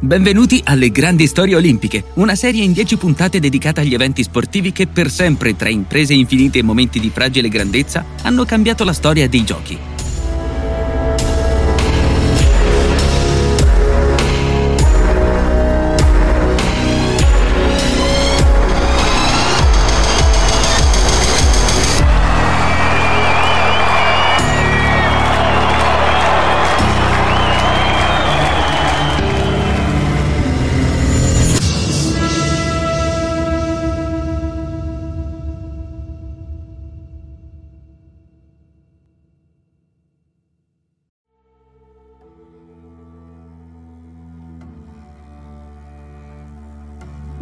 Benvenuti alle Grandi Storie Olimpiche, una serie in 10 puntate dedicata agli eventi sportivi che per sempre, tra imprese infinite e momenti di fragile grandezza, hanno cambiato la storia dei giochi.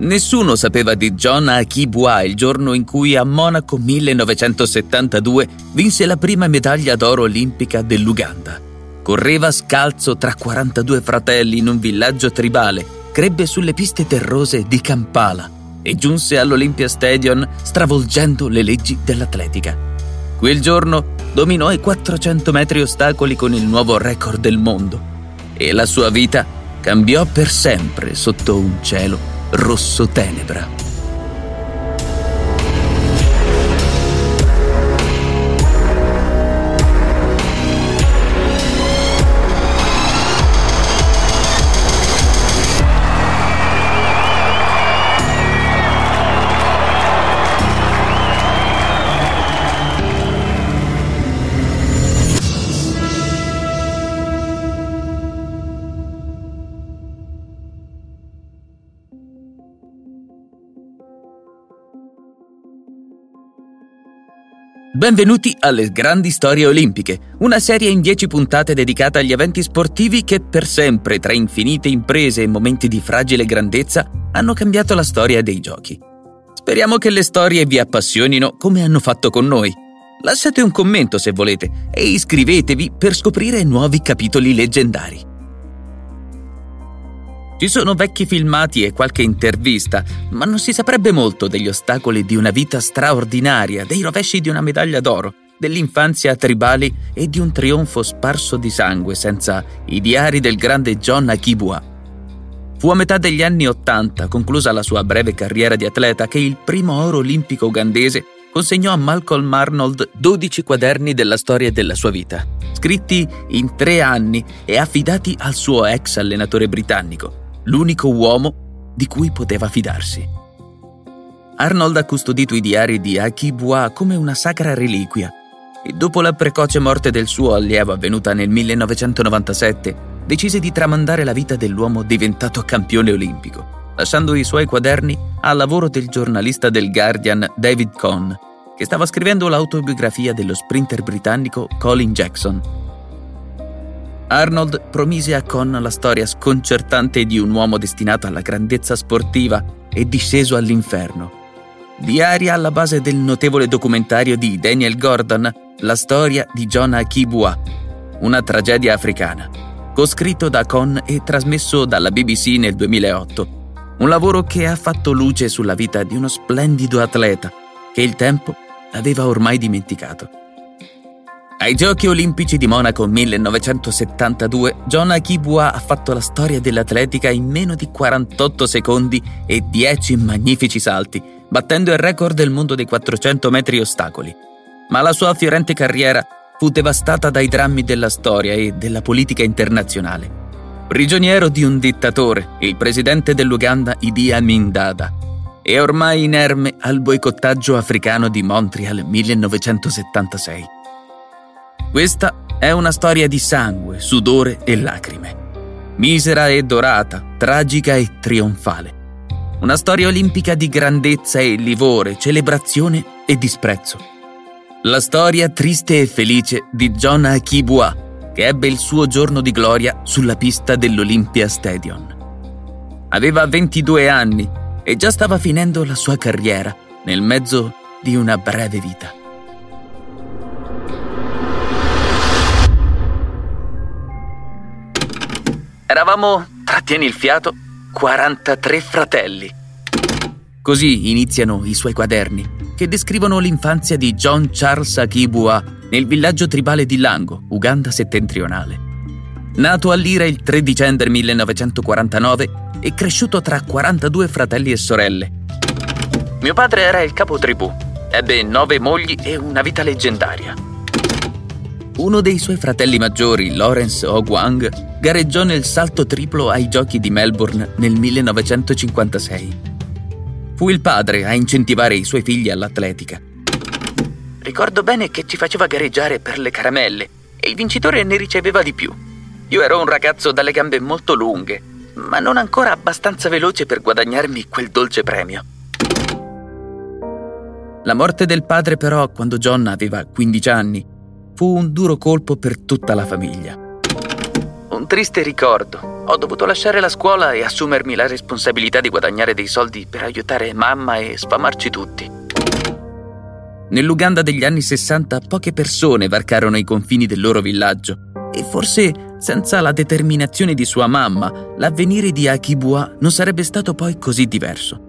Nessuno sapeva di John Akibua il giorno in cui a Monaco 1972 vinse la prima medaglia d'oro olimpica dell'Uganda. Correva scalzo tra 42 fratelli in un villaggio tribale, crebbe sulle piste terrose di Kampala e giunse all'Olympia Stadium stravolgendo le leggi dell'atletica. Quel giorno dominò i 400 metri ostacoli con il nuovo record del mondo e la sua vita cambiò per sempre sotto un cielo rosso tenebra. Benvenuti alle Grandi Storie Olimpiche, una serie in 10 puntate dedicata agli eventi sportivi che per sempre, tra infinite imprese e momenti di fragile grandezza, hanno cambiato la storia dei giochi. Speriamo che le storie vi appassionino come hanno fatto con noi. Lasciate un commento se volete e iscrivetevi per scoprire nuovi capitoli leggendari. Ci sono vecchi filmati e qualche intervista, ma non si saprebbe molto degli ostacoli di una vita straordinaria, dei rovesci di una medaglia d'oro, dell'infanzia a tribali e di un trionfo sparso di sangue senza i diari del grande John Akibua. Fu a metà degli anni Ottanta, conclusa la sua breve carriera di atleta, che il primo oro olimpico ugandese consegnò a Malcolm Arnold 12 quaderni della storia della sua vita, scritti in tre anni e affidati al suo ex allenatore britannico, l'unico uomo di cui poteva fidarsi. Arnold ha custodito i diari di Akibua come una sacra reliquia e dopo la precoce morte del suo allievo avvenuta nel 1997 decise di tramandare la vita dell'uomo diventato campione olimpico, lasciando i suoi quaderni al lavoro del giornalista del Guardian David Cohn, che stava scrivendo l'autobiografia dello sprinter britannico Colin Jackson Arnold promise a Con la storia sconcertante di un uomo destinato alla grandezza sportiva e disceso all'inferno. Diaria alla base del notevole documentario di Daniel Gordon, La storia di John Akibua, una tragedia africana, coscritto da Con e trasmesso dalla BBC nel 2008. Un lavoro che ha fatto luce sulla vita di uno splendido atleta che il tempo aveva ormai dimenticato. Ai Giochi Olimpici di Monaco 1972, John Akibua ha fatto la storia dell'atletica in meno di 48 secondi e 10 magnifici salti, battendo il record del mondo dei 400 metri ostacoli. Ma la sua fiorente carriera fu devastata dai drammi della storia e della politica internazionale. Prigioniero di un dittatore, il presidente dell'Uganda Idi Amin Dada, e ormai inerme al boicottaggio africano di Montreal 1976. Questa è una storia di sangue, sudore e lacrime. Misera e dorata, tragica e trionfale. Una storia olimpica di grandezza e livore, celebrazione e disprezzo. La storia triste e felice di John Akibua, che ebbe il suo giorno di gloria sulla pista dell'Olympia Stadium. Aveva 22 anni e già stava finendo la sua carriera nel mezzo di una breve vita. Eravamo, trattieni il fiato, 43 fratelli. Così iniziano i suoi quaderni, che descrivono l'infanzia di John Charles Akibua nel villaggio tribale di Lango, Uganda settentrionale. Nato a Lira il 3 dicembre 1949 e cresciuto tra 42 fratelli e sorelle. Mio padre era il capo tribù, ebbe nove mogli e una vita leggendaria. Uno dei suoi fratelli maggiori, Lawrence Ogwang, gareggiò nel salto triplo ai giochi di Melbourne nel 1956. Fu il padre a incentivare i suoi figli all'atletica. Ricordo bene che ci faceva gareggiare per le caramelle e il vincitore ne riceveva di più. Io ero un ragazzo dalle gambe molto lunghe, ma non ancora abbastanza veloce per guadagnarmi quel dolce premio. La morte del padre però, quando John aveva 15 anni, fu un duro colpo per tutta la famiglia. Un triste ricordo. Ho dovuto lasciare la scuola e assumermi la responsabilità di guadagnare dei soldi per aiutare mamma e sfamarci tutti. Nell'Uganda degli anni 60 poche persone varcarono i confini del loro villaggio e forse senza la determinazione di sua mamma, l'avvenire di Akibua non sarebbe stato poi così diverso.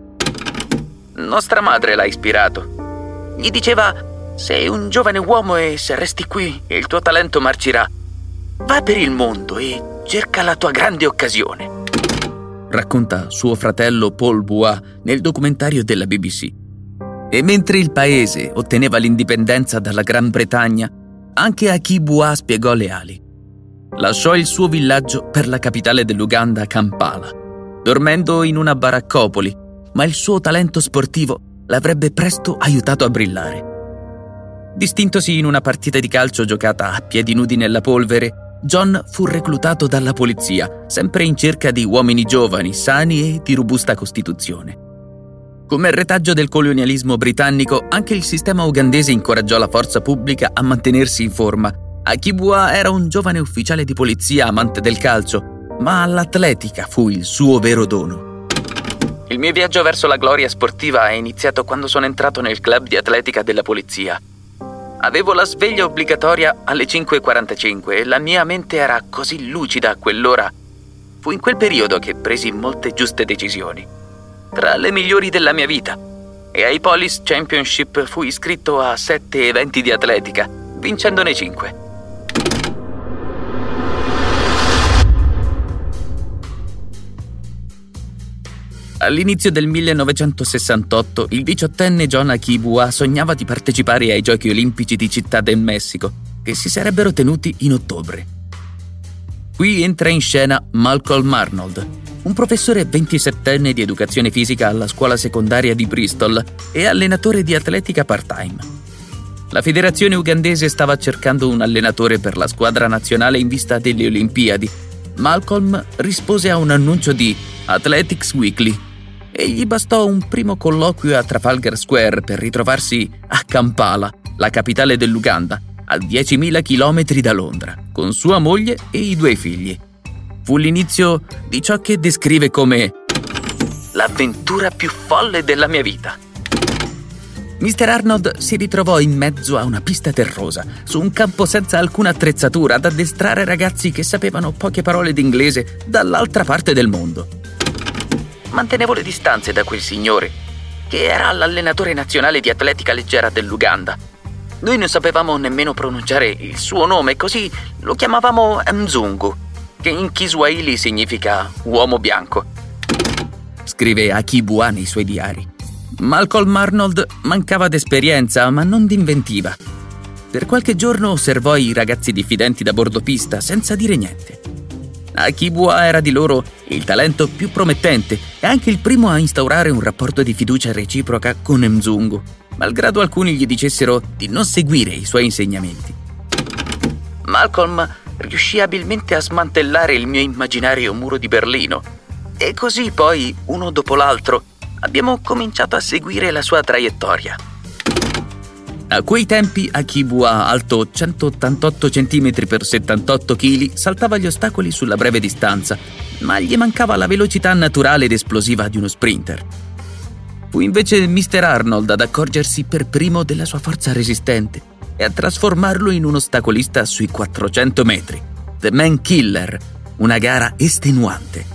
Nostra madre l'ha ispirato. Gli diceva: Sei un giovane uomo e se resti qui, il tuo talento marcirà. Va per il mondo e cerca la tua grande occasione. Racconta suo fratello Paul Bois nel documentario della BBC. E mentre il paese otteneva l'indipendenza dalla Gran Bretagna, anche Akibua spiegò le ali. Lasciò il suo villaggio per la capitale dell'Uganda, Kampala, dormendo in una baraccopoli, ma il suo talento sportivo l'avrebbe presto aiutato a brillare. Distintosi in una partita di calcio giocata a piedi nudi nella polvere, John fu reclutato dalla polizia, sempre in cerca di uomini giovani, sani e di robusta costituzione. Come retaggio del colonialismo britannico, anche il sistema ugandese incoraggiò la forza pubblica a mantenersi in forma Akibua era un giovane ufficiale di polizia amante del calcio, ma l'atletica fu il suo vero dono. Il mio viaggio verso la gloria sportiva è iniziato quando sono entrato nel club di atletica della polizia. Avevo la sveglia obbligatoria alle 5.45 e la mia mente era così lucida a quell'ora. Fu in quel periodo che presi molte giuste decisioni, tra le migliori della mia vita. E ai Police Championship fui iscritto a sette eventi di atletica, vincendone cinque. All'inizio del 1968 il diciottenne John Akibua sognava di partecipare ai Giochi olimpici di Città del Messico, che si sarebbero tenuti in ottobre. Qui entra in scena Malcolm Arnold, un professore 27enne di educazione fisica alla scuola secondaria di Bristol e allenatore di atletica part-time. La federazione ugandese stava cercando un allenatore per la squadra nazionale in vista delle Olimpiadi. Malcolm rispose a un annuncio di Athletics Weekly e gli bastò un primo colloquio a Trafalgar Square per ritrovarsi a Kampala, la capitale dell'Uganda, a 10.000 km da Londra, con sua moglie e i due figli. Fu l'inizio di ciò che descrive come l'avventura più folle della mia vita. Mr. Arnold si ritrovò in mezzo a una pista terrosa, su un campo senza alcuna attrezzatura, ad addestrare ragazzi che sapevano poche parole d'inglese dall'altra parte del mondo mantenevo le distanze da quel signore, che era l'allenatore nazionale di atletica leggera dell'Uganda. Noi non sapevamo nemmeno pronunciare il suo nome, così lo chiamavamo Mzungu, che in Kiswahili significa uomo bianco. Scrive Akibua nei suoi diari. Malcolm Arnold mancava d'esperienza, ma non d'inventiva. Per qualche giorno osservò i ragazzi diffidenti da bordo pista senza dire niente. Akibua era di loro il talento più promettente e anche il primo a instaurare un rapporto di fiducia reciproca con Mzungu, malgrado alcuni gli dicessero di non seguire i suoi insegnamenti. Malcolm riuscì abilmente a smantellare il mio immaginario muro di Berlino e così poi, uno dopo l'altro, abbiamo cominciato a seguire la sua traiettoria. A quei tempi Akibua, alto 188 cm x 78 kg, saltava gli ostacoli sulla breve distanza, ma gli mancava la velocità naturale ed esplosiva di uno sprinter. Fu invece Mr. Arnold ad accorgersi per primo della sua forza resistente e a trasformarlo in un ostacolista sui 400 metri. The Man Killer, una gara estenuante.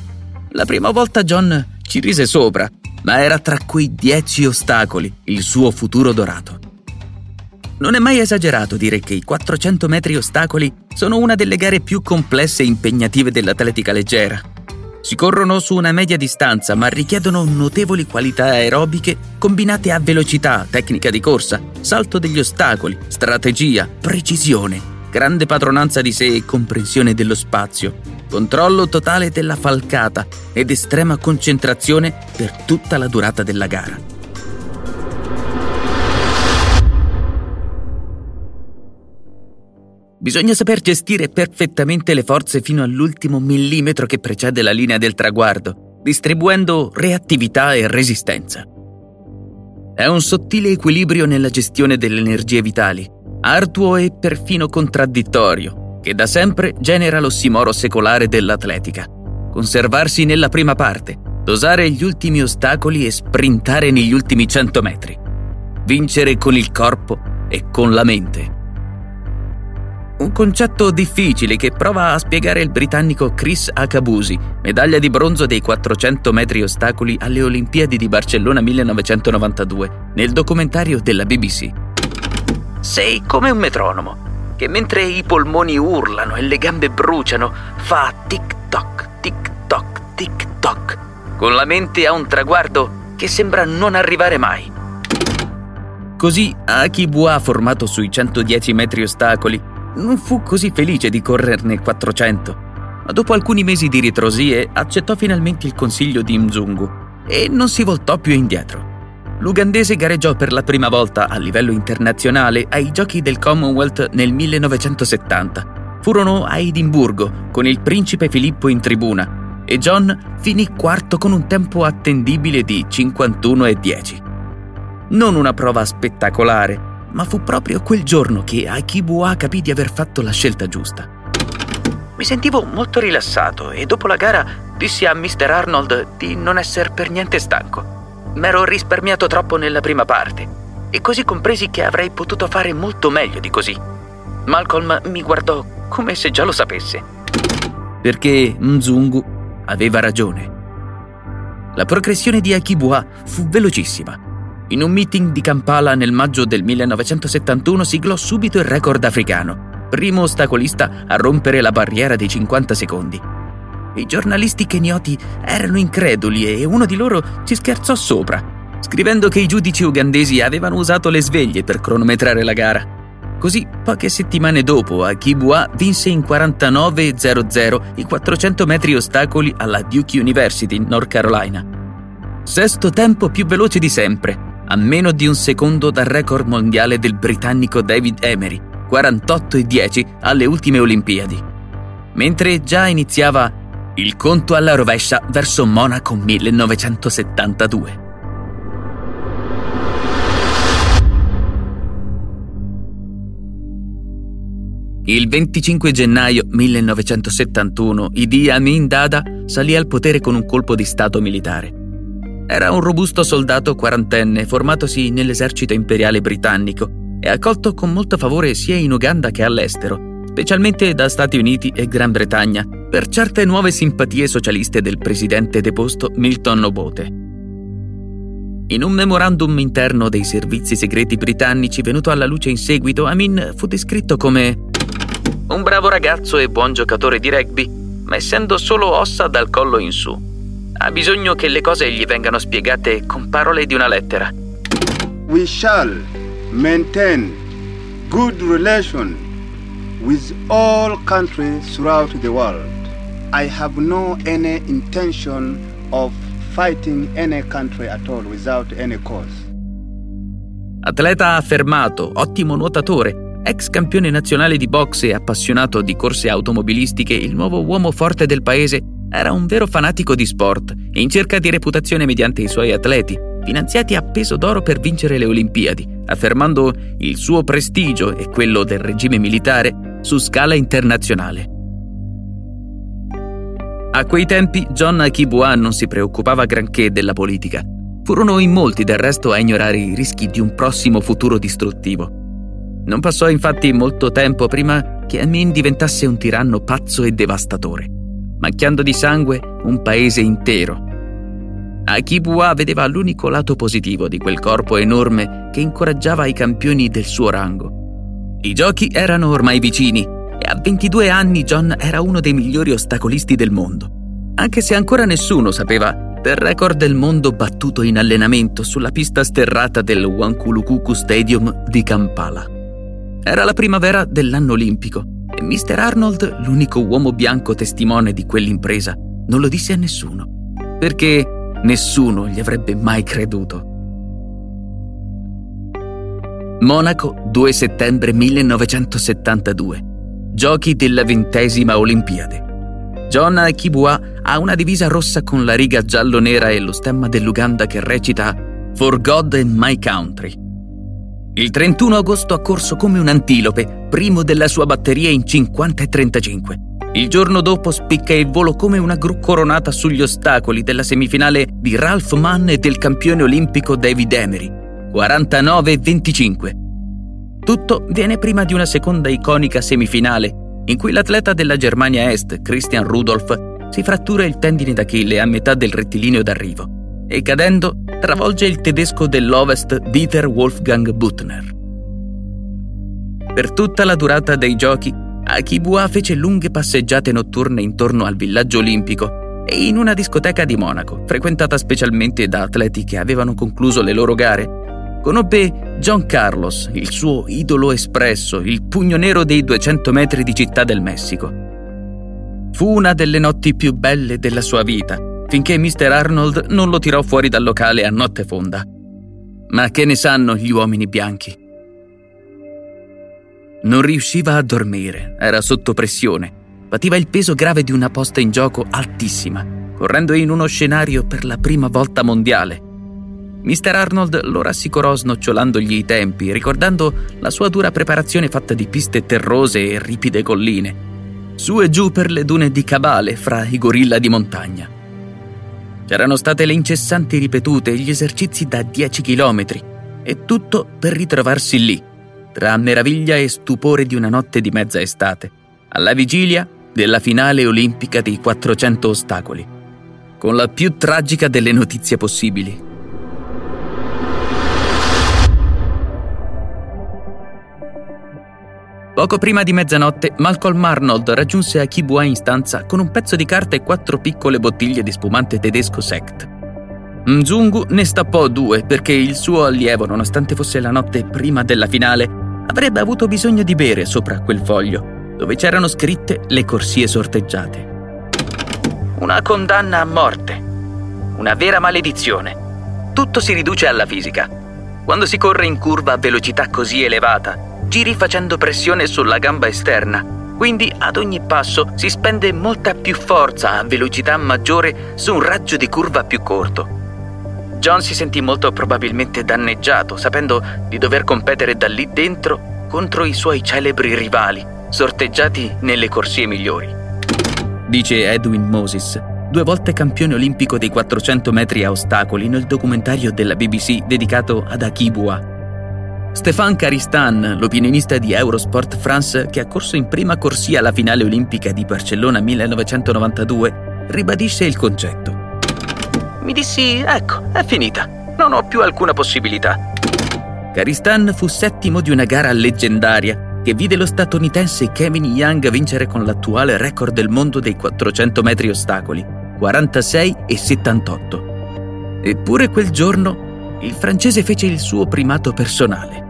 La prima volta John ci rise sopra, ma era tra quei dieci ostacoli il suo futuro dorato. Non è mai esagerato dire che i 400 metri ostacoli sono una delle gare più complesse e impegnative dell'atletica leggera. Si corrono su una media distanza, ma richiedono notevoli qualità aerobiche combinate a velocità, tecnica di corsa, salto degli ostacoli, strategia, precisione, grande padronanza di sé e comprensione dello spazio, controllo totale della falcata ed estrema concentrazione per tutta la durata della gara. Bisogna saper gestire perfettamente le forze fino all'ultimo millimetro che precede la linea del traguardo, distribuendo reattività e resistenza. È un sottile equilibrio nella gestione delle energie vitali, arduo e perfino contraddittorio, che da sempre genera l'ossimoro secolare dell'atletica. Conservarsi nella prima parte, dosare gli ultimi ostacoli e sprintare negli ultimi 100 metri. Vincere con il corpo e con la mente. Un concetto difficile che prova a spiegare il britannico Chris Akabusi, medaglia di bronzo dei 400 metri ostacoli alle Olimpiadi di Barcellona 1992, nel documentario della BBC. Sei come un metronomo, che mentre i polmoni urlano e le gambe bruciano, fa tic-toc, tic-toc, tic-toc, con la mente a un traguardo che sembra non arrivare mai. Così Aki Bua, formato sui 110 metri ostacoli, non fu così felice di correrne 400, ma dopo alcuni mesi di ritrosie accettò finalmente il consiglio di Mzungu e non si voltò più indietro. L'ugandese gareggiò per la prima volta a livello internazionale ai Giochi del Commonwealth nel 1970. Furono a Edimburgo con il principe Filippo in tribuna e John finì quarto con un tempo attendibile di 51 e 10. Non una prova spettacolare, ma fu proprio quel giorno che Akibua capì di aver fatto la scelta giusta. Mi sentivo molto rilassato e dopo la gara dissi a Mr. Arnold di non essere per niente stanco. M'ero risparmiato troppo nella prima parte e così compresi che avrei potuto fare molto meglio di così. Malcolm mi guardò come se già lo sapesse. Perché Mzungu aveva ragione. La progressione di Akibua fu velocissima in un meeting di Kampala nel maggio del 1971 siglò subito il record africano, primo ostacolista a rompere la barriera dei 50 secondi. I giornalisti kenioti erano increduli e uno di loro ci scherzò sopra, scrivendo che i giudici ugandesi avevano usato le sveglie per cronometrare la gara. Così, poche settimane dopo, Akibua vinse in 49.00 i 400 metri ostacoli alla Duke University, North Carolina. Sesto tempo più veloce di sempre, a meno di un secondo dal record mondiale del britannico David Emery, 48 e 10 alle ultime Olimpiadi. Mentre già iniziava il conto alla rovescia verso Monaco 1972. Il 25 gennaio 1971 Idi Amin Dada salì al potere con un colpo di Stato militare. Era un robusto soldato quarantenne formatosi nell'esercito imperiale britannico e accolto con molto favore sia in Uganda che all'estero, specialmente da Stati Uniti e Gran Bretagna, per certe nuove simpatie socialiste del presidente deposto Milton Obote. In un memorandum interno dei servizi segreti britannici venuto alla luce in seguito, Amin fu descritto come un bravo ragazzo e buon giocatore di rugby, ma essendo solo ossa dal collo in su. Ha bisogno che le cose gli vengano spiegate con parole di una lettera. We shall maintain good relation with all countries throughout the world. I have no any intention of fighting any country at all without any cause. Atleta affermato, ottimo nuotatore, ex campione nazionale di boxe e appassionato di corse automobilistiche, il nuovo uomo forte del paese era un vero fanatico di sport, in cerca di reputazione mediante i suoi atleti, finanziati a peso d'oro per vincere le Olimpiadi, affermando il suo prestigio e quello del regime militare su scala internazionale. A quei tempi John Akibua non si preoccupava granché della politica. Furono in molti del resto a ignorare i rischi di un prossimo futuro distruttivo. Non passò infatti molto tempo prima che Amin diventasse un tiranno pazzo e devastatore macchiando di sangue un paese intero. Akibua vedeva l'unico lato positivo di quel corpo enorme che incoraggiava i campioni del suo rango. I giochi erano ormai vicini e a 22 anni John era uno dei migliori ostacolisti del mondo, anche se ancora nessuno sapeva del record del mondo battuto in allenamento sulla pista sterrata del Wankulukuku Stadium di Kampala. Era la primavera dell'anno olimpico e Mr. Arnold, l'unico uomo bianco testimone di quell'impresa, non lo disse a nessuno, perché Nessuno gli avrebbe mai creduto. Monaco, 2 settembre 1972. Giochi della ventesima Olimpiade. John Akibua ha una divisa rossa con la riga giallo-nera e lo stemma dell'Uganda che recita For God and My Country. Il 31 agosto ha corso come un antilope, primo della sua batteria in 50 e 35. Il giorno dopo spicca il volo come una gru coronata sugli ostacoli della semifinale di Ralph Mann e del campione olimpico David Emery, 49-25. Tutto viene prima di una seconda iconica semifinale, in cui l'atleta della Germania Est, Christian Rudolph, si frattura il tendine d'Achille a metà del rettilineo d'arrivo e cadendo travolge il tedesco dell'Ovest Dieter Wolfgang Buttner. Per tutta la durata dei giochi, Akibua fece lunghe passeggiate notturne intorno al villaggio olimpico e in una discoteca di Monaco, frequentata specialmente da atleti che avevano concluso le loro gare, conobbe John Carlos, il suo idolo espresso, il pugno nero dei 200 metri di Città del Messico. Fu una delle notti più belle della sua vita, finché Mr. Arnold non lo tirò fuori dal locale a notte fonda. Ma che ne sanno gli uomini bianchi? Non riusciva a dormire, era sotto pressione, pativa il peso grave di una posta in gioco altissima, correndo in uno scenario per la prima volta mondiale. Mr. Arnold lo rassicurò snocciolandogli i tempi, ricordando la sua dura preparazione fatta di piste terrose e ripide colline, su e giù per le dune di Cabale fra i gorilla di montagna. C'erano state le incessanti ripetute gli esercizi da 10 chilometri, e tutto per ritrovarsi lì, tra meraviglia e stupore di una notte di mezza estate, alla vigilia della finale olimpica dei 400 ostacoli, con la più tragica delle notizie possibili. Poco prima di mezzanotte, Malcolm Arnold raggiunse Akibua in stanza con un pezzo di carta e quattro piccole bottiglie di spumante tedesco Sect. Mzungu ne stappò due perché il suo allievo, nonostante fosse la notte prima della finale, avrebbe avuto bisogno di bere sopra quel foglio, dove c'erano scritte le corsie sorteggiate. Una condanna a morte. Una vera maledizione. Tutto si riduce alla fisica. Quando si corre in curva a velocità così elevata, giri facendo pressione sulla gamba esterna, quindi ad ogni passo si spende molta più forza a velocità maggiore su un raggio di curva più corto. John si sentì molto probabilmente danneggiato, sapendo di dover competere da lì dentro contro i suoi celebri rivali, sorteggiati nelle corsie migliori. Dice Edwin Moses, due volte campione olimpico dei 400 metri a ostacoli nel documentario della BBC dedicato ad Akibua. Stéphane Caristan, l'opinionista di Eurosport France che ha corso in prima corsia alla finale olimpica di Barcellona 1992, ribadisce il concetto mi dissi, ecco, è finita, non ho più alcuna possibilità. Karistan fu settimo di una gara leggendaria che vide lo statunitense Kevin Young vincere con l'attuale record del mondo dei 400 metri ostacoli, 46 e 78. Eppure quel giorno il francese fece il suo primato personale.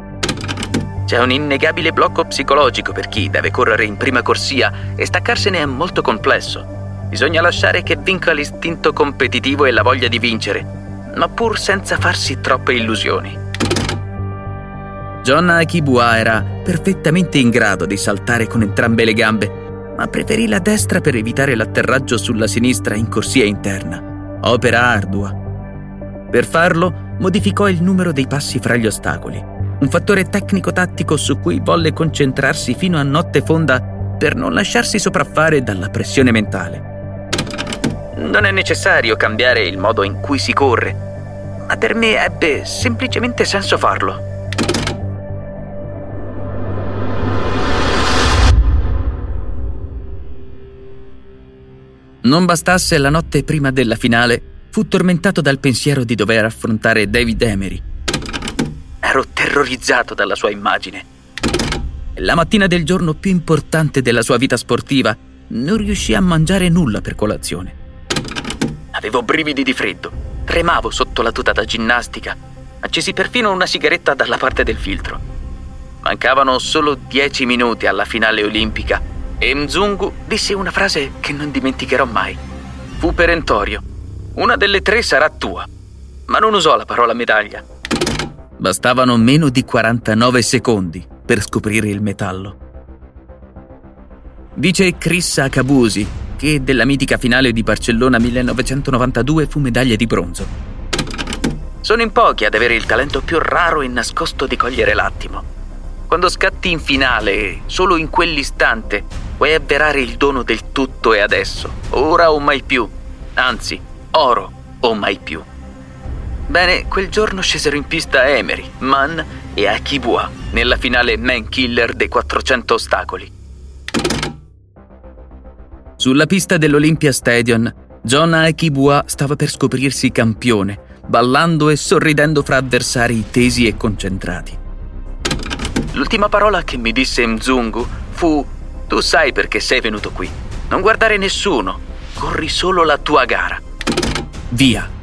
C'è un innegabile blocco psicologico per chi deve correre in prima corsia e staccarsene è molto complesso. Bisogna lasciare che vinca l'istinto competitivo e la voglia di vincere, ma pur senza farsi troppe illusioni. John Akibua era perfettamente in grado di saltare con entrambe le gambe, ma preferì la destra per evitare l'atterraggio sulla sinistra in corsia interna. Opera ardua. Per farlo, modificò il numero dei passi fra gli ostacoli, un fattore tecnico-tattico su cui volle concentrarsi fino a notte fonda per non lasciarsi sopraffare dalla pressione mentale. Non è necessario cambiare il modo in cui si corre, ma per me ebbe semplicemente senso farlo. Non bastasse la notte prima della finale, fu tormentato dal pensiero di dover affrontare David Emery. Ero terrorizzato dalla sua immagine. La mattina del giorno più importante della sua vita sportiva non riuscì a mangiare nulla per colazione. Avevo brividi di freddo, tremavo sotto la tuta da ginnastica, accesi perfino una sigaretta dalla parte del filtro. Mancavano solo dieci minuti alla finale olimpica e Mzungu disse una frase che non dimenticherò mai. Fu perentorio. Una delle tre sarà tua. Ma non usò la parola medaglia. Bastavano meno di 49 secondi per scoprire il metallo. Dice Chris Akabusi che della mitica finale di Barcellona 1992 fu medaglia di bronzo. Sono in pochi ad avere il talento più raro e nascosto di cogliere l'attimo. Quando scatti in finale, solo in quell'istante, Vuoi avverare il dono del tutto e adesso, ora o mai più, anzi, oro o mai più. Bene, quel giorno scesero in pista Emery, Mann e Akibua nella finale Man Killer dei 400 ostacoli. Sulla pista dell'Olympia Stadium, John Akibua stava per scoprirsi campione, ballando e sorridendo fra avversari tesi e concentrati. L'ultima parola che mi disse Mzungu fu tu sai perché sei venuto qui. Non guardare nessuno. Corri solo la tua gara. Via.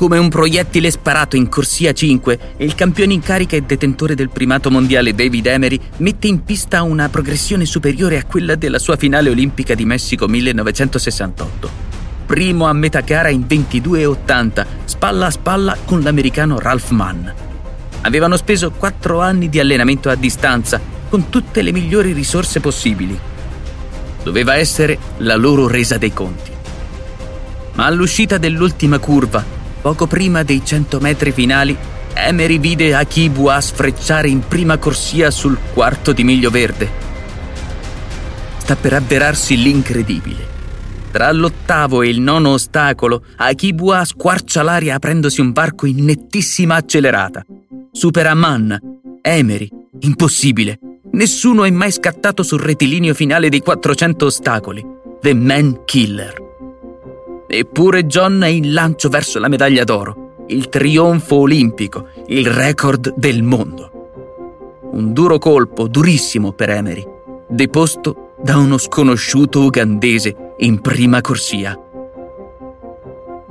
Come un proiettile sparato in corsia 5, il campione in carica e detentore del primato mondiale David Emery mette in pista una progressione superiore a quella della sua finale olimpica di Messico 1968. Primo a metà gara in 22,80, spalla a spalla con l'americano Ralph Mann. Avevano speso quattro anni di allenamento a distanza con tutte le migliori risorse possibili. Doveva essere la loro resa dei conti. Ma all'uscita dell'ultima curva, poco prima dei 100 metri finali, Emery vide Akibua sfrecciare in prima corsia sul quarto di miglio verde. Sta per avverarsi l'incredibile. Tra l'ottavo e il nono ostacolo, Akibua squarcia l'aria aprendosi un varco in nettissima accelerata. Supera Mann, Emery, impossibile. Nessuno è mai scattato sul rettilineo finale dei 400 ostacoli. The Man Killer. Eppure John è in lancio verso la medaglia d'oro, il trionfo olimpico, il record del mondo. Un duro colpo, durissimo per Emery, deposto da uno sconosciuto ugandese in prima corsia.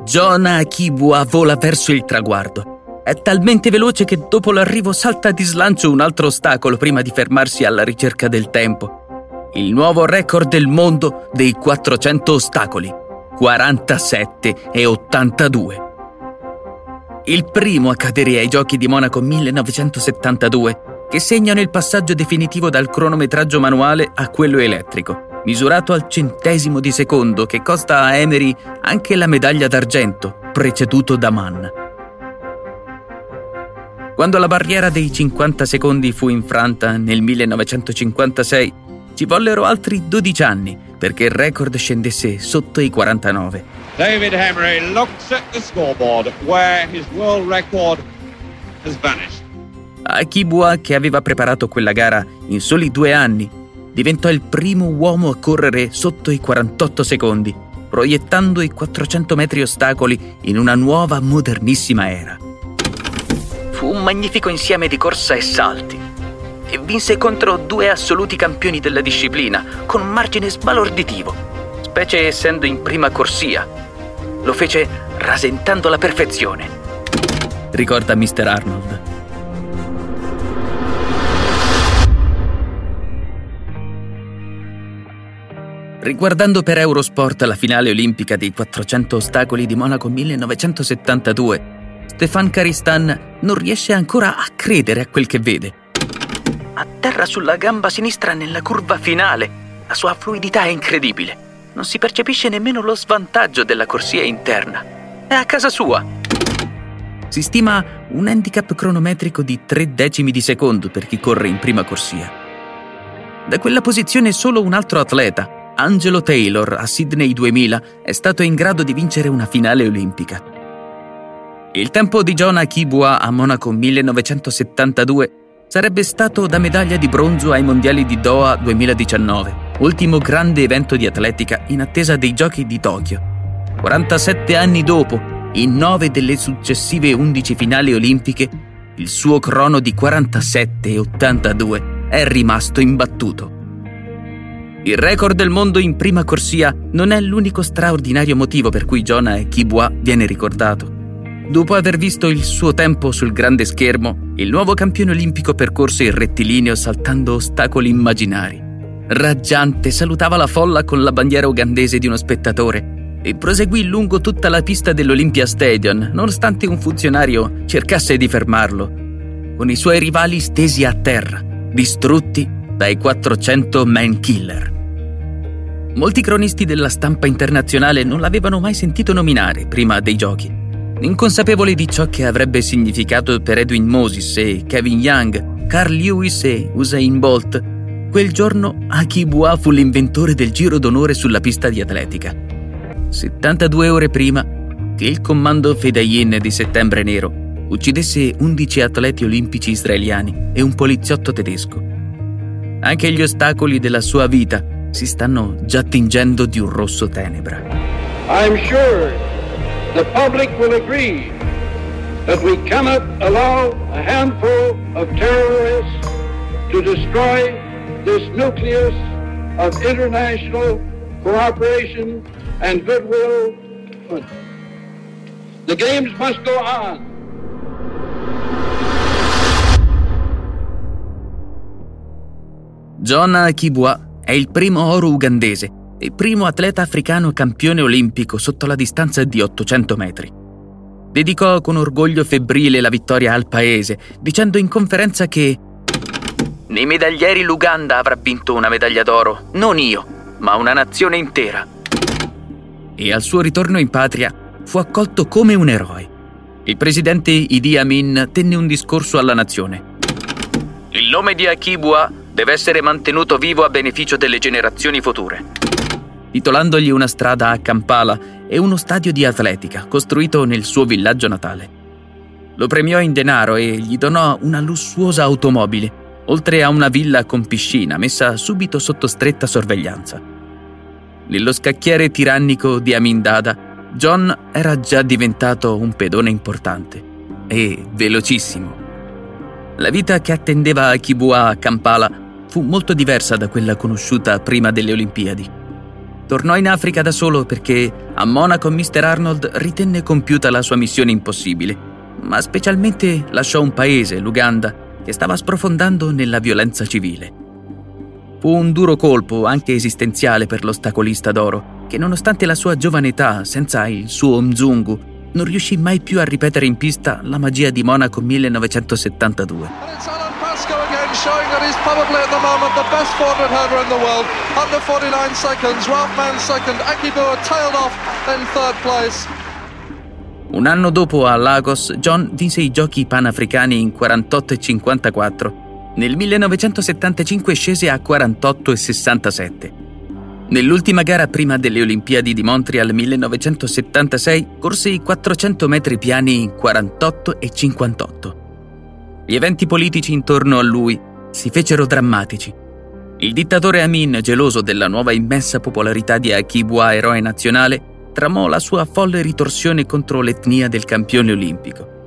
John Akibua vola verso il traguardo è talmente veloce che dopo l'arrivo salta di slancio un altro ostacolo prima di fermarsi alla ricerca del tempo. Il nuovo record del mondo dei 400 ostacoli. 47 e 82. Il primo a cadere ai Giochi di Monaco 1972, che segnano il passaggio definitivo dal cronometraggio manuale a quello elettrico, misurato al centesimo di secondo che costa a Emery anche la medaglia d'argento, preceduto da Mann. Quando la barriera dei 50 secondi fu infranta nel 1956, ci vollero altri 12 anni perché il record scendesse sotto i 49. David Emery looks at the scoreboard where his world record has vanished. Akibua, che aveva preparato quella gara in soli due anni, diventò il primo uomo a correre sotto i 48 secondi, proiettando i 400 metri ostacoli in una nuova modernissima era. Fu un magnifico insieme di corsa e salti. E vinse contro due assoluti campioni della disciplina, con un margine sbalorditivo, specie essendo in prima corsia. Lo fece rasentando la perfezione. Ricorda Mr. Arnold. Riguardando per Eurosport la finale olimpica dei 400 ostacoli di Monaco 1972, Stefan Karistan non riesce ancora a credere a quel che vede. Atterra sulla gamba sinistra nella curva finale. La sua fluidità è incredibile. Non si percepisce nemmeno lo svantaggio della corsia interna. È a casa sua. Si stima un handicap cronometrico di tre decimi di secondo per chi corre in prima corsia. Da quella posizione solo un altro atleta, Angelo Taylor, a Sydney 2000, è stato in grado di vincere una finale olimpica. Il tempo di John Akibua a Monaco 1972 sarebbe stato da medaglia di bronzo ai mondiali di Doha 2019, ultimo grande evento di atletica in attesa dei giochi di Tokyo. 47 anni dopo, in nove delle successive 11 finali olimpiche, il suo crono di 47 e 82 è rimasto imbattuto. Il record del mondo in prima corsia non è l'unico straordinario motivo per cui Jonah Kibwa viene ricordato. Dopo aver visto il suo tempo sul grande schermo, il nuovo campione olimpico percorse il rettilineo saltando ostacoli immaginari. Raggiante salutava la folla con la bandiera ugandese di uno spettatore e proseguì lungo tutta la pista dell'Olympia Stadium, nonostante un funzionario cercasse di fermarlo, con i suoi rivali stesi a terra, distrutti dai 400 man killer. Molti cronisti della stampa internazionale non l'avevano mai sentito nominare prima dei giochi inconsapevoli di ciò che avrebbe significato per Edwin Moses e Kevin Young, Carl Lewis e Usain Bolt, quel giorno Akibua fu l'inventore del giro d'onore sulla pista di atletica. 72 ore prima che il comando Fedayin di Settembre Nero uccidesse 11 atleti olimpici israeliani e un poliziotto tedesco. Anche gli ostacoli della sua vita si stanno già tingendo di un rosso tenebra. I'm sure the public will agree that we cannot allow a handful of terrorists to destroy this nucleus of international cooperation and goodwill. The games must go on. John Kibwa è il primo oro ugandese e primo atleta africano campione olimpico sotto la distanza di 800 metri. Dedicò con orgoglio febbrile la vittoria al paese, dicendo in conferenza che nei medaglieri l'Uganda avrà vinto una medaglia d'oro, non io, ma una nazione intera. E al suo ritorno in patria fu accolto come un eroe. Il presidente Idi Amin tenne un discorso alla nazione. Il nome di Akibua deve essere mantenuto vivo a beneficio delle generazioni future titolandogli una strada a Kampala e uno stadio di atletica costruito nel suo villaggio natale. Lo premiò in denaro e gli donò una lussuosa automobile, oltre a una villa con piscina messa subito sotto stretta sorveglianza. Nello scacchiere tirannico di Amindada, John era già diventato un pedone importante e velocissimo. La vita che attendeva a Kibua a Kampala fu molto diversa da quella conosciuta prima delle Olimpiadi. Tornò in Africa da solo perché a Monaco Mr. Arnold ritenne compiuta la sua missione impossibile, ma specialmente lasciò un paese, l'Uganda, che stava sprofondando nella violenza civile. Fu un duro colpo, anche esistenziale, per l'ostacolista d'oro, che nonostante la sua giovane età, senza il suo Mzungu, non riuscì mai più a ripetere in pista la magia di Monaco 1972 showing that he's probably at the moment the best 400 hurdler in the world. Under 49 seconds, Ralph Mann second, Akibua tailed off in third place. Un anno dopo a Lagos, John vinse i giochi panafricani in 48 e 54. Nel 1975 scese a 48 e 67. Nell'ultima gara prima delle Olimpiadi di Montreal 1976 corse i 400 metri piani in 48 e 58. Gli eventi politici intorno a lui si fecero drammatici. Il dittatore Amin, geloso della nuova immensa popolarità di Akibwa eroe nazionale, tramò la sua folle ritorsione contro l'etnia del campione olimpico.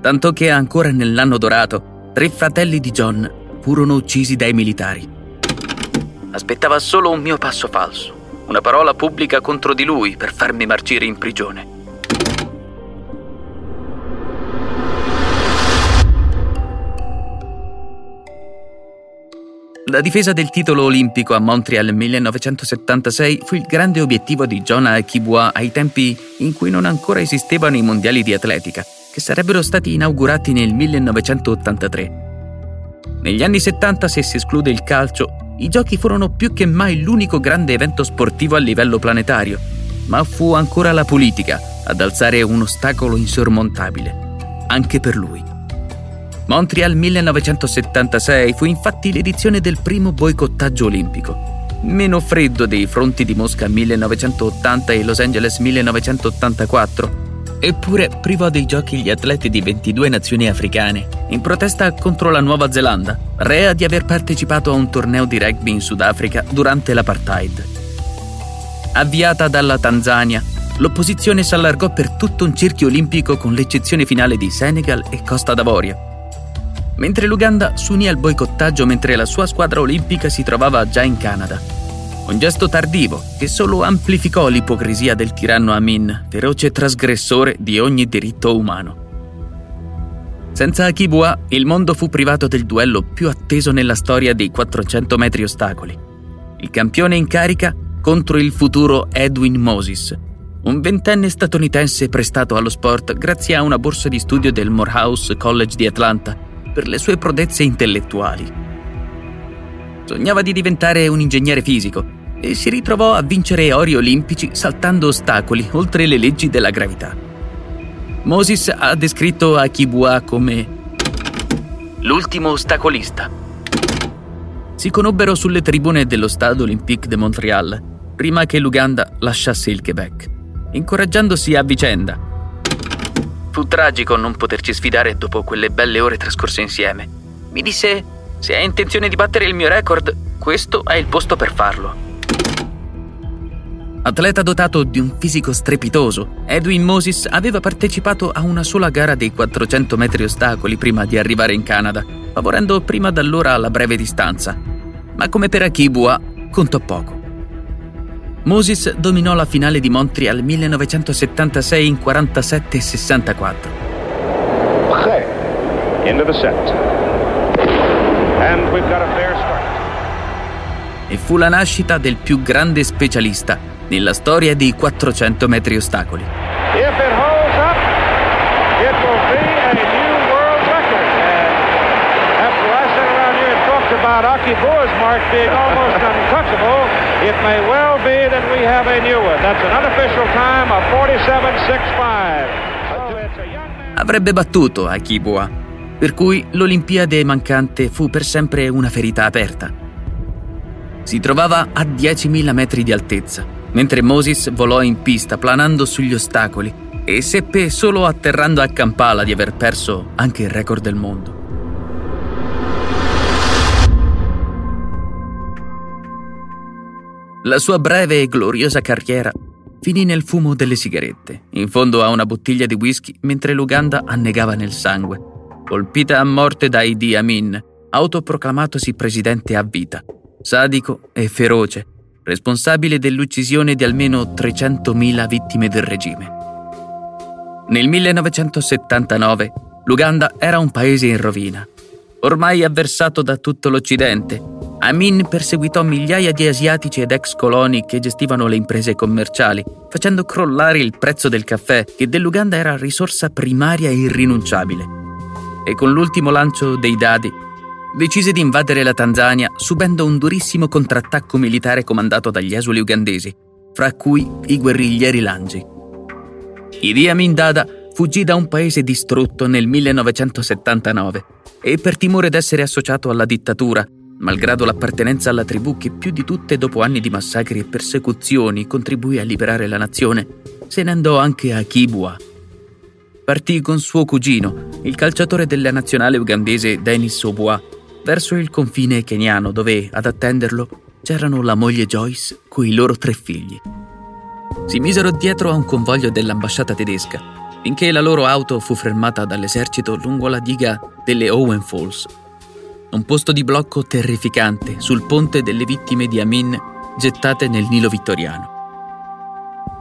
Tanto che ancora nell'anno dorato, tre fratelli di John furono uccisi dai militari. Aspettava solo un mio passo falso, una parola pubblica contro di lui per farmi marcire in prigione. La difesa del titolo olimpico a Montreal 1976 fu il grande obiettivo di Jonah Kibwa ai tempi in cui non ancora esistevano i mondiali di atletica, che sarebbero stati inaugurati nel 1983. Negli anni 70, se si esclude il calcio, i giochi furono più che mai l'unico grande evento sportivo a livello planetario, ma fu ancora la politica ad alzare un ostacolo insormontabile, anche per lui. Montreal 1976 fu infatti l'edizione del primo boicottaggio olimpico. Meno freddo dei fronti di Mosca 1980 e Los Angeles 1984, eppure privò dei giochi gli atleti di 22 nazioni africane, in protesta contro la Nuova Zelanda, rea di aver partecipato a un torneo di rugby in Sudafrica durante l'apartheid. Avviata dalla Tanzania, l'opposizione si allargò per tutto un cerchio olimpico con l'eccezione finale di Senegal e Costa d'Avorio. Mentre l'Uganda si unì al boicottaggio mentre la sua squadra olimpica si trovava già in Canada. Un gesto tardivo che solo amplificò l'ipocrisia del tiranno Amin, feroce trasgressore di ogni diritto umano. Senza Akibua, il mondo fu privato del duello più atteso nella storia dei 400 metri ostacoli. Il campione in carica contro il futuro Edwin Moses, un ventenne statunitense prestato allo sport grazie a una borsa di studio del Morehouse College di Atlanta per le sue prodezze intellettuali. Sognava di diventare un ingegnere fisico e si ritrovò a vincere ori olimpici saltando ostacoli oltre le leggi della gravità. Moses ha descritto Akibua come l'ultimo ostacolista. Si conobbero sulle tribune dello Stade Olympique de Montréal prima che l'Uganda lasciasse il Quebec, incoraggiandosi a vicenda. Fu tragico non poterci sfidare dopo quelle belle ore trascorse insieme. Mi disse: Se hai intenzione di battere il mio record, questo è il posto per farlo. Atleta dotato di un fisico strepitoso, Edwin Moses aveva partecipato a una sola gara dei 400 metri ostacoli prima di arrivare in Canada, favorendo prima d'allora la breve distanza. Ma come per Akibua, contò poco. Moses dominò la finale di Montreal 1976 in 47 64. Prêt. Into the set. And we've got a fair start. E fu la nascita del più grande specialista nella storia dei 400 metri ostacoli. Aki Boer's mark being almost untouchable, it may well have a new one. That's an unofficial time of 47.65. So it's a young man. Avrebbe battuto Akibua, per cui l'Olimpiade mancante fu per sempre una ferita aperta. Si trovava a 10.000 metri di altezza mentre Moses volò in pista planando sugli ostacoli e seppe solo atterrando a Kampala di aver perso anche il record del mondo. La sua breve e gloriosa carriera finì nel fumo delle sigarette, in fondo a una bottiglia di whisky mentre l'Uganda annegava nel sangue, colpita a morte da Idi Amin, autoproclamatosi presidente a vita, sadico e feroce, responsabile dell'uccisione di almeno 300.000 vittime del regime. Nel 1979 l'Uganda era un paese in rovina. Ormai avversato da tutto l'Occidente, Amin perseguitò migliaia di asiatici ed ex coloni che gestivano le imprese commerciali, facendo crollare il prezzo del caffè, che dell'Uganda era risorsa primaria e irrinunciabile. E con l'ultimo lancio dei dadi, decise di invadere la Tanzania subendo un durissimo contrattacco militare comandato dagli esuli ugandesi, fra cui i guerriglieri Langi. Idi Amin Dada fuggì da un paese distrutto nel 1979 e per timore d'essere associato alla dittatura, malgrado l'appartenenza alla tribù che più di tutte dopo anni di massacri e persecuzioni contribuì a liberare la nazione, se ne andò anche a Kibwa. Partì con suo cugino, il calciatore della nazionale ugandese Denis Obua, verso il confine keniano dove, ad attenderlo, c'erano la moglie Joyce con i loro tre figli. Si misero dietro a un convoglio dell'ambasciata tedesca, finché la loro auto fu fermata dall'esercito lungo la diga delle Owen Falls, un posto di blocco terrificante sul ponte delle vittime di Amin gettate nel Nilo vittoriano.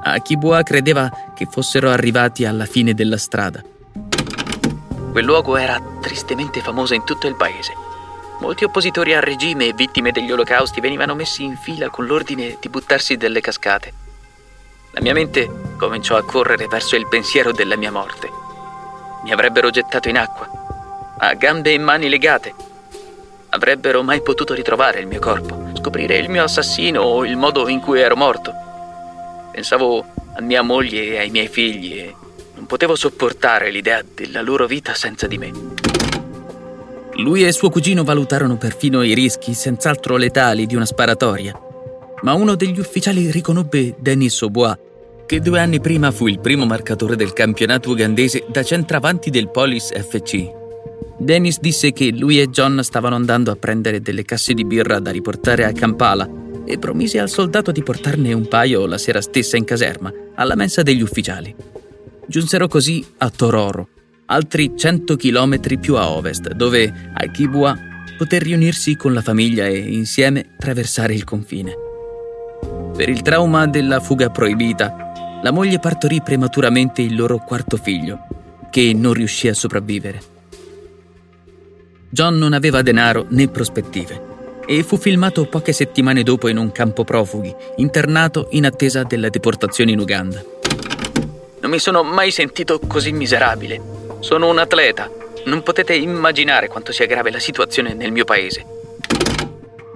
Akibua credeva che fossero arrivati alla fine della strada. Quel luogo era tristemente famoso in tutto il paese Molti oppositori al regime e vittime degli olocausti venivano messi in fila con l'ordine di buttarsi dalle cascate. La mia mente cominciò a correre verso il pensiero della mia morte. Mi avrebbero gettato in acqua, a gambe e mani legate. Avrebbero mai potuto ritrovare il mio corpo, scoprire il mio assassino o il modo in cui ero morto. Pensavo a mia moglie e ai miei figli e non potevo sopportare l'idea della loro vita senza di me. Lui e suo cugino valutarono perfino i rischi senz'altro letali di una sparatoria. Ma uno degli ufficiali riconobbe Denis Aubois, che due anni prima fu il primo marcatore del campionato ugandese da centravanti del Polis FC. Dennis disse che lui e John stavano andando a prendere delle casse di birra da riportare a Kampala e promise al soldato di portarne un paio la sera stessa in caserma, alla mensa degli ufficiali. Giunsero così a Tororo, altri 100 chilometri più a ovest, dove Akibua poté riunirsi con la famiglia e insieme attraversare il confine. Per il trauma della fuga proibita, la moglie partorì prematuramente il loro quarto figlio, che non riuscì a sopravvivere. John non aveva denaro né prospettive e fu filmato poche settimane dopo in un campo profughi, internato in attesa della deportazione in Uganda. Non mi sono mai sentito così miserabile. Sono un atleta. Non potete immaginare quanto sia grave la situazione nel mio paese.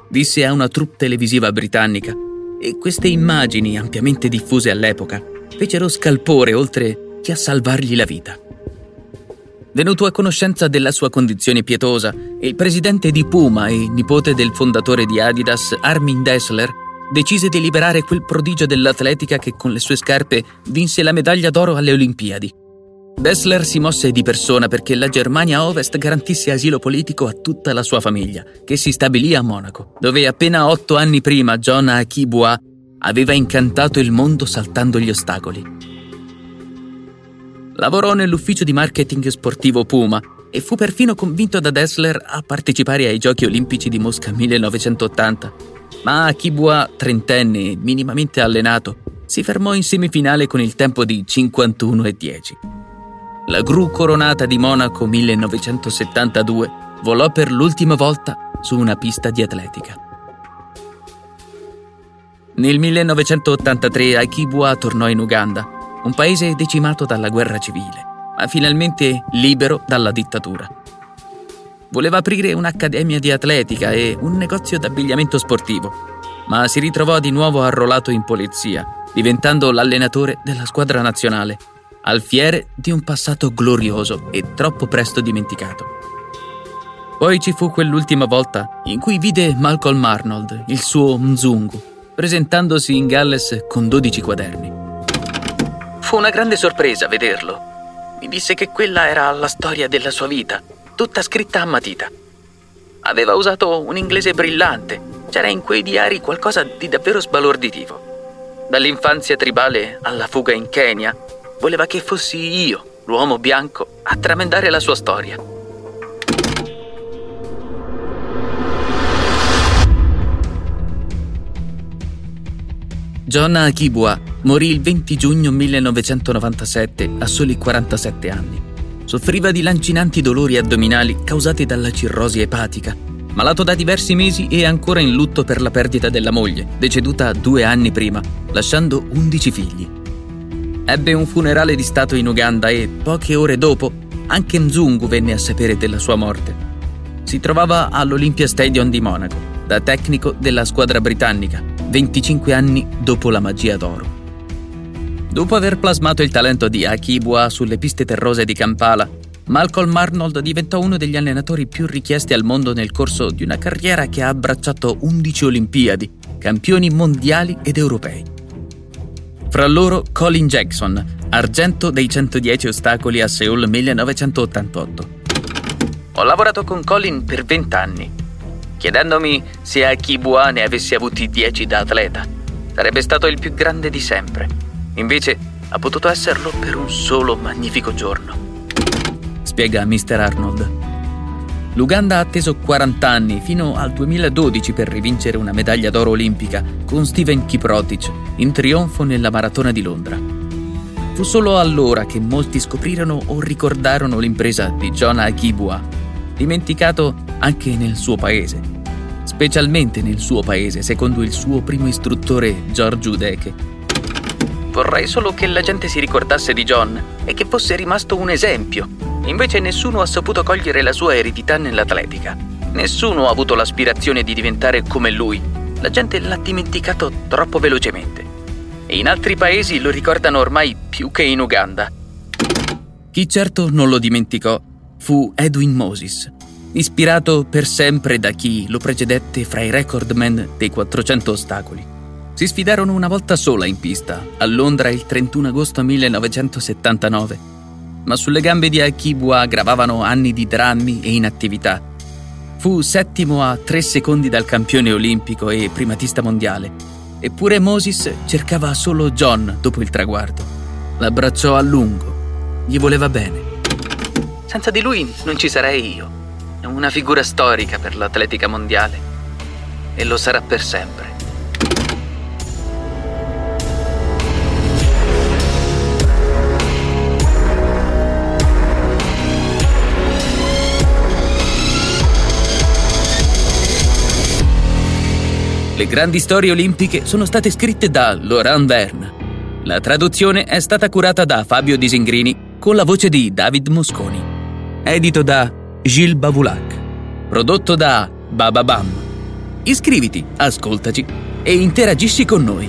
Disse a una troupe televisiva britannica e queste immagini, ampiamente diffuse all'epoca, fecero scalpore oltre che a salvargli la vita. Venuto a conoscenza della sua condizione pietosa, il presidente di Puma e nipote del fondatore di Adidas, Armin Dessler, decise di liberare quel prodigio dell'atletica che con le sue scarpe vinse la medaglia d'oro alle Olimpiadi. Dessler si mosse di persona perché la Germania Ovest garantisse asilo politico a tutta la sua famiglia, che si stabilì a Monaco, dove appena otto anni prima John Akibua aveva incantato il mondo saltando gli ostacoli. Lavorò nell'ufficio di marketing sportivo Puma e fu perfino convinto da Dessler a partecipare ai Giochi Olimpici di Mosca 1980. Ma Akibua, trentenne e minimamente allenato, si fermò in semifinale con il tempo di 51 e 10. La gru coronata di Monaco 1972 volò per l'ultima volta su una pista di atletica. Nel 1983 Akibua tornò in Uganda un paese decimato dalla guerra civile, ma finalmente libero dalla dittatura. Voleva aprire un'accademia di atletica e un negozio d'abbigliamento sportivo, ma si ritrovò di nuovo arruolato in polizia, diventando l'allenatore della squadra nazionale, al fiere di un passato glorioso e troppo presto dimenticato. Poi ci fu quell'ultima volta in cui vide Malcolm Arnold, il suo Mzungu, presentandosi in Galles con 12 quaderni. Fu una grande sorpresa vederlo. Mi disse che quella era la storia della sua vita, tutta scritta a matita. Aveva usato un inglese brillante, c'era in quei diari qualcosa di davvero sbalorditivo. Dall'infanzia tribale alla fuga in Kenya, voleva che fossi io, l'uomo bianco, a tramandare la sua storia. John Akibua morì il 20 giugno 1997 a soli 47 anni. Soffriva di lancinanti dolori addominali causati dalla cirrosi epatica. Malato da diversi mesi e ancora in lutto per la perdita della moglie, deceduta due anni prima, lasciando 11 figli. Ebbe un funerale di Stato in Uganda e, poche ore dopo, anche Nzungu venne a sapere della sua morte. Si trovava all'Olympia Stadium di Monaco, da tecnico della squadra britannica, 25 anni dopo la magia d'oro. Dopo aver plasmato il talento di Akibua sulle piste terrose di Kampala, Malcolm Arnold diventò uno degli allenatori più richiesti al mondo nel corso di una carriera che ha abbracciato 11 Olimpiadi, campioni mondiali ed europei. Fra loro Colin Jackson, argento dei 110 ostacoli a Seoul 1988. Ho lavorato con Colin per 20 anni, chiedendomi se Akibua ne avesse avuti 10 da atleta. Sarebbe stato il più grande di sempre. Invece ha potuto esserlo per un solo magnifico giorno. Spiega Mr. Arnold. L'Uganda ha atteso 40 anni fino al 2012 per rivincere una medaglia d'oro olimpica con Steven Kiprotic in trionfo nella maratona di Londra. Fu solo allora che molti scoprirono o ricordarono l'impresa di John Akibua, dimenticato anche nel suo paese, specialmente nel suo paese, secondo il suo primo istruttore George Udeke Vorrei solo che la gente si ricordasse di John e che fosse rimasto un esempio. Invece nessuno ha saputo cogliere la sua eredità nell'atletica. Nessuno ha avuto l'aspirazione di diventare come lui. La gente l'ha dimenticato troppo velocemente. E in altri paesi lo ricordano ormai più che in Uganda. Chi certo non lo dimenticò fu Edwin Moses, ispirato per sempre da chi lo precedette fra i recordman dei 400 ostacoli. Si sfidarono una volta sola in pista, a Londra il 31 agosto 1979, ma sulle gambe di Akibua gravavano anni di drammi e inattività. Fu settimo a tre secondi dal campione olimpico e primatista mondiale. Eppure Moses cercava solo John dopo il traguardo. L'abbracciò a lungo. Gli voleva bene. Senza di lui non ci sarei io. È una figura storica per l'atletica mondiale. E lo sarà per sempre. Le grandi storie olimpiche sono state scritte da Laurent Verne. La traduzione è stata curata da Fabio Disingrini con la voce di David Mosconi. Edito da Gilles Bavulac. Prodotto da Bababam. Iscriviti, ascoltaci e interagisci con noi.